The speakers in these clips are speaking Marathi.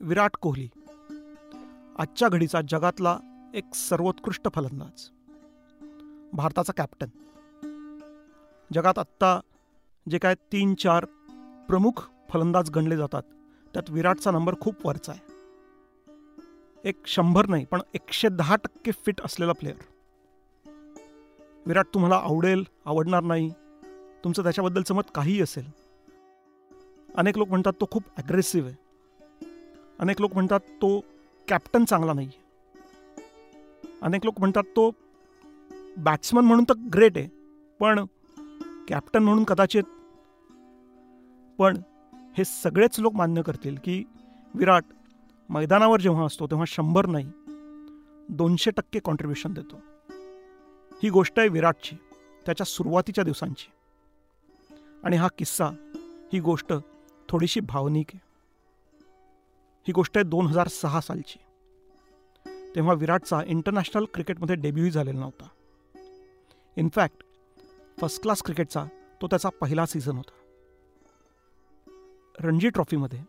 विराट कोहली. आजच्या घडीचा जगातला एक सर्वोत्कृष्ट फलंदाज. भारताचा कॅप्टन जगात आत्ता जे काय तीन चार प्रमुख फलंदाज गणले जातात त्यात विराटचा नंबर खूप वरचा आहे. एक शंभर नाही पण एकशे दहा टक्के फिट असलेला प्लेअर विराट तुम्हाला आवडेल आवडणार नाही तुमचं त्याच्याबद्दलचं मत काहीही असेल. अनेक लोक म्हणतात तो खूप ॲग्रेसिव्ह आहे. अनेक लोक म्हणतात तो कॅप्टन चांगला नाही अनेक लोक म्हणतात तो बॅट्समन म्हणून तर ग्रेट आहे पण कॅप्टन म्हणून कदाचित पण हे सगळेच लोक मान्य करतील की विराट मैदानावर जेव्हा असतो तेव्हा शंभर नाही दोनशे टक्के कॉन्ट्रीब्युशन देतो. ही गोष्ट आहे विराटची त्याच्या सुरुवातीच्या दिवसांची. आणि हा किस्सा ही गोष्ट थोडीशी भावनिक आहे. ही गोष्ट आहे दोन हजार सहा सालची. तेव्हा विराटचा इंटरनॅशनल क्रिकेटमध्ये डेब्यूही झालेला नव्हता. इनफॅक्ट फर्स्ट क्लास क्रिकेटचा तो त्याचा पहिला सीझन होता. रणजी ट्रॉफीमध्ये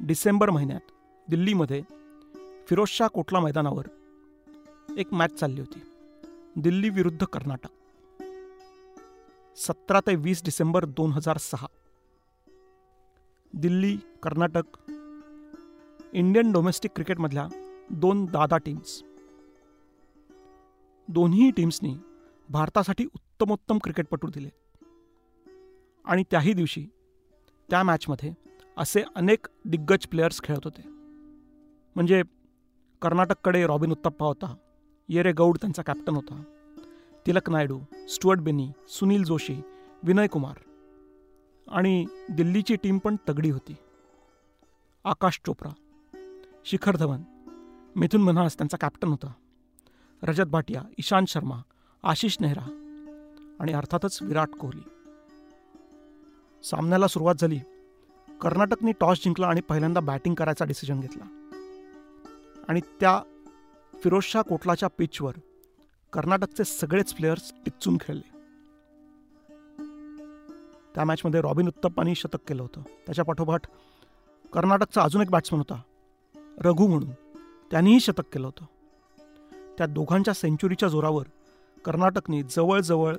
डिसेंबर महिन्यात दिल्लीमध्ये फिरोजशाह कोटला मैदानावर एक मॅच चालली होती. दिल्ली विरुद्ध कर्नाटक. सतरा ते वीस डिसेंबर दोन हजार सहा. दिल्ली कर्नाटक इंडियन डोमेस्टिक क्रिकेटमधल्या दोन दादा टीम्स दोन्ही टीम्सनी भारतासाठी उत्तमोत्तम क्रिकेटपटू दिले. आणि त्याही दिवशी त्या मॅचमध्ये असे अनेक दिग्गज प्लेयर्स खेळत होते. म्हणजे कर्नाटककडे रॉबिन उत्तप्पा होता येरे गौड त्यांचा कॅप्टन होता तिलक नायडू स्टुअर्ट बेनी सुनील जोशी विनय कुमार आणि दिल्लीची टीम पण तगडी होती. आकाश चोप्रा. शिखर धवन. मिथुन मन्हास त्यांचा कॅप्टन होता. रजत भाटिया इशांत शर्मा आशिष नेहरा आणि अर्थातच विराट कोहली. सामन्याला सुरुवात झाली. कर्नाटकने टॉस जिंकला आणि पहिल्यांदा बॅटिंग करायचा डिसिजन घेतला. आणि त्या फिरोजशाह कोटलाच्या पिचवर कर्नाटकचे सगळेच प्लेयर्स टिच्चून खेळले. त्या मॅचमध्ये रॉबिन उत्तप्पानी शतक केलं होतं. त्याच्या पाठोपाठ कर्नाटकचा अजून एक बॅट्समन होता रघु म्हणून. त्यांनीही शतक केलं होतं. त्या दोघांच्या सेंचुरीच्या जोरावर कर्नाटकने जवळजवळ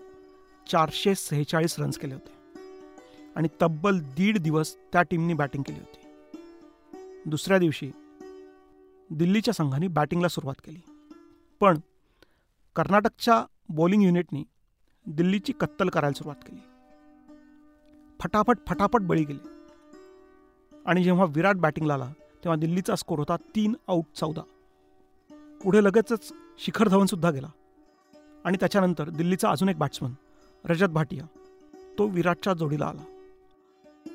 चारशे सेहेचाळीस रन्स केले होते. आणि तब्बल दीड दिवस त्या टीमनी बॅटिंग केली होती. दुसऱ्या दिवशी दिल्लीच्या संघाने बॅटिंगला सुरुवात केली. पण कर्नाटकच्या बॉलिंग युनिटनी दिल्लीची कत्तल करायला सुरुवात केली. फटाफट फटाफट बळी गेले. आणि जेव्हा विराट बॅटिंगला आला तेव्हा दिल्लीचा स्कोर होता तीन आऊट चौदा. पुढे लगेचच शिखर धवनसुद्धा गेला. आणि त्याच्यानंतर दिल्लीचा अजून एक बॅट्समन रजत भाटिया तो विराटच्या जोडीला आला.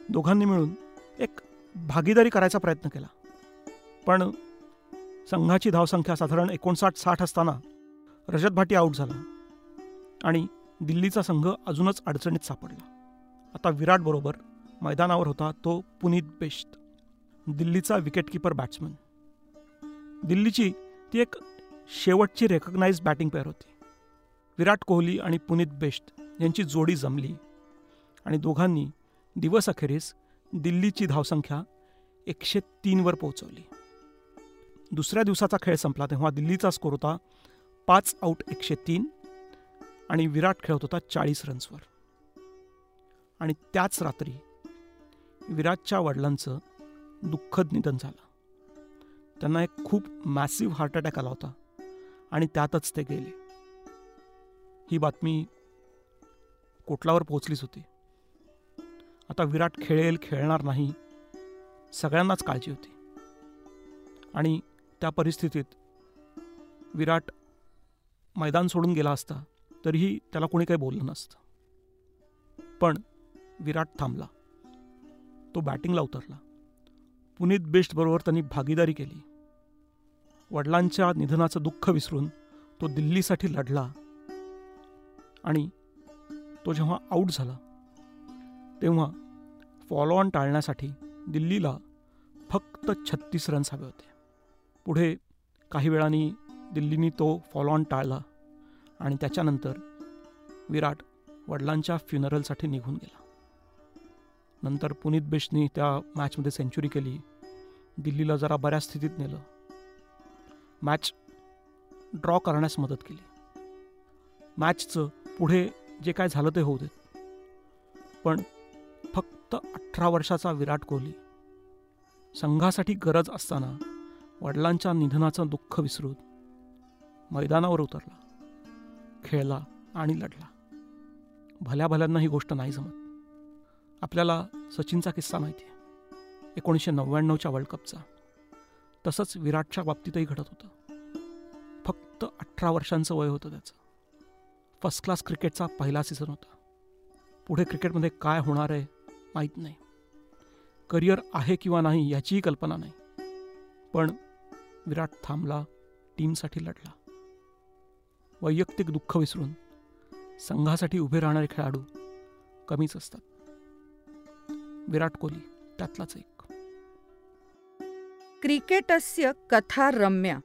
दोघांनी मिळून एक भागीदारी करायचा प्रयत्न केला. पण संघाची धावसंख्या साधारण एकोणसाठ साठ असताना रजत भाटिया आऊट झाला. आणि दिल्लीचा संघ अजूनच अडचणीत सापडला. आता विराट बरोबर मैदानावर होता तो पुनीत बेस्ट दिल्लीचा विकेटकीपर बॅट्समन दिल्लीची ती एक शेवटची रेकग्नाइज बॅटिंग पेअर होती. विराट कोहली आणि पुनीत बेस्ट यांची जोडी जमली. आणि दोघांनी दिवस अखेरीस दिल्लीची धावसंख्या एकशे तीनवर पोहोचवली. दुसऱ्या दिवसाचा खेळ संपला तेव्हा दिल्लीचा स्कोर होता पाच आऊट एकशे तीन आणि विराट खेळत होता चाळीस रन्सवर आणि त्याच रात्री विराटच्या वडिलांचं दुःखद निधन झालं. त्यांना एक खूप मॅसिव्ह हार्ट अटॅक आला होता. आणि त्यातच ते गेले. ही बातमी कोटलावर पोचलीच होती. आता विराट खेळेल खेळणार नाही सगळ्यांनाच काळजी होती. आणि त्या परिस्थितीत विराट मैदान सोडून गेला असता तरीही त्याला कोणी काही बोललं नसतं. पण विराट थांबला. तो बॅटिंगला उतरला. पुनीत बेस्टबरोबर त्यांनी भागीदारी केली. वडिलांच्या निधनाचं दुःख विसरून तो दिल्लीसाठी लढला आणि तो जेव्हा आऊट झाला तेव्हा फॉलो ऑन टाळण्यासाठी दिल्लीला फक्त छत्तीस रन्स हवे होते पुढे काही वेळाने दिल्लीने तो फॉलो ऑन टाळला आणि त्याच्यानंतर विराट वडिलांच्या फ्युनरलसाठी निघून गेला. नंतर पुनीत बेशनी त्या मॅचमध्ये सेंचुरी केली. दिल्लीला जरा बऱ्याच स्थितीत नेलं. मॅच ड्रॉ करण्यास मदत केली. मॅचचं पुढे जे काय झालं ते होऊ देत. पण फक्त अठरा वर्षाचा विराट कोहली. संघासाठी गरज असताना वडिलांच्या निधनाचं दुःख विसरून मैदानावर उतरला. खेळला आणि लढला. भल्या भल्यांना ही गोष्ट नाही जमत. आपल्याला सचिनचा किस्सा माहिती आहे. एकोणीसशे नव्याण्णवच्या वर्ल्ड कपचा तसंच विराटच्या बाबतीतही घडत होतं. फक्त अठरा वर्षांचं वय होतं त्याचं. फर्स्ट क्लास क्रिकेटचा पहिला सीझन होता. पुढे क्रिकेटमध्ये काय होणार आहे माहीत नाही. करिअर आहे किंवा नाही याचीही कल्पना नाही. पण विराट थांबला टीमसाठी लढला. वैयक्तिक दुःख विसरून संघासाठी उभे राहणारे खेळाडू कमीच असतात. विराट कोहली त्यातलाच एक. क्रिकेटस्य कथा रम्या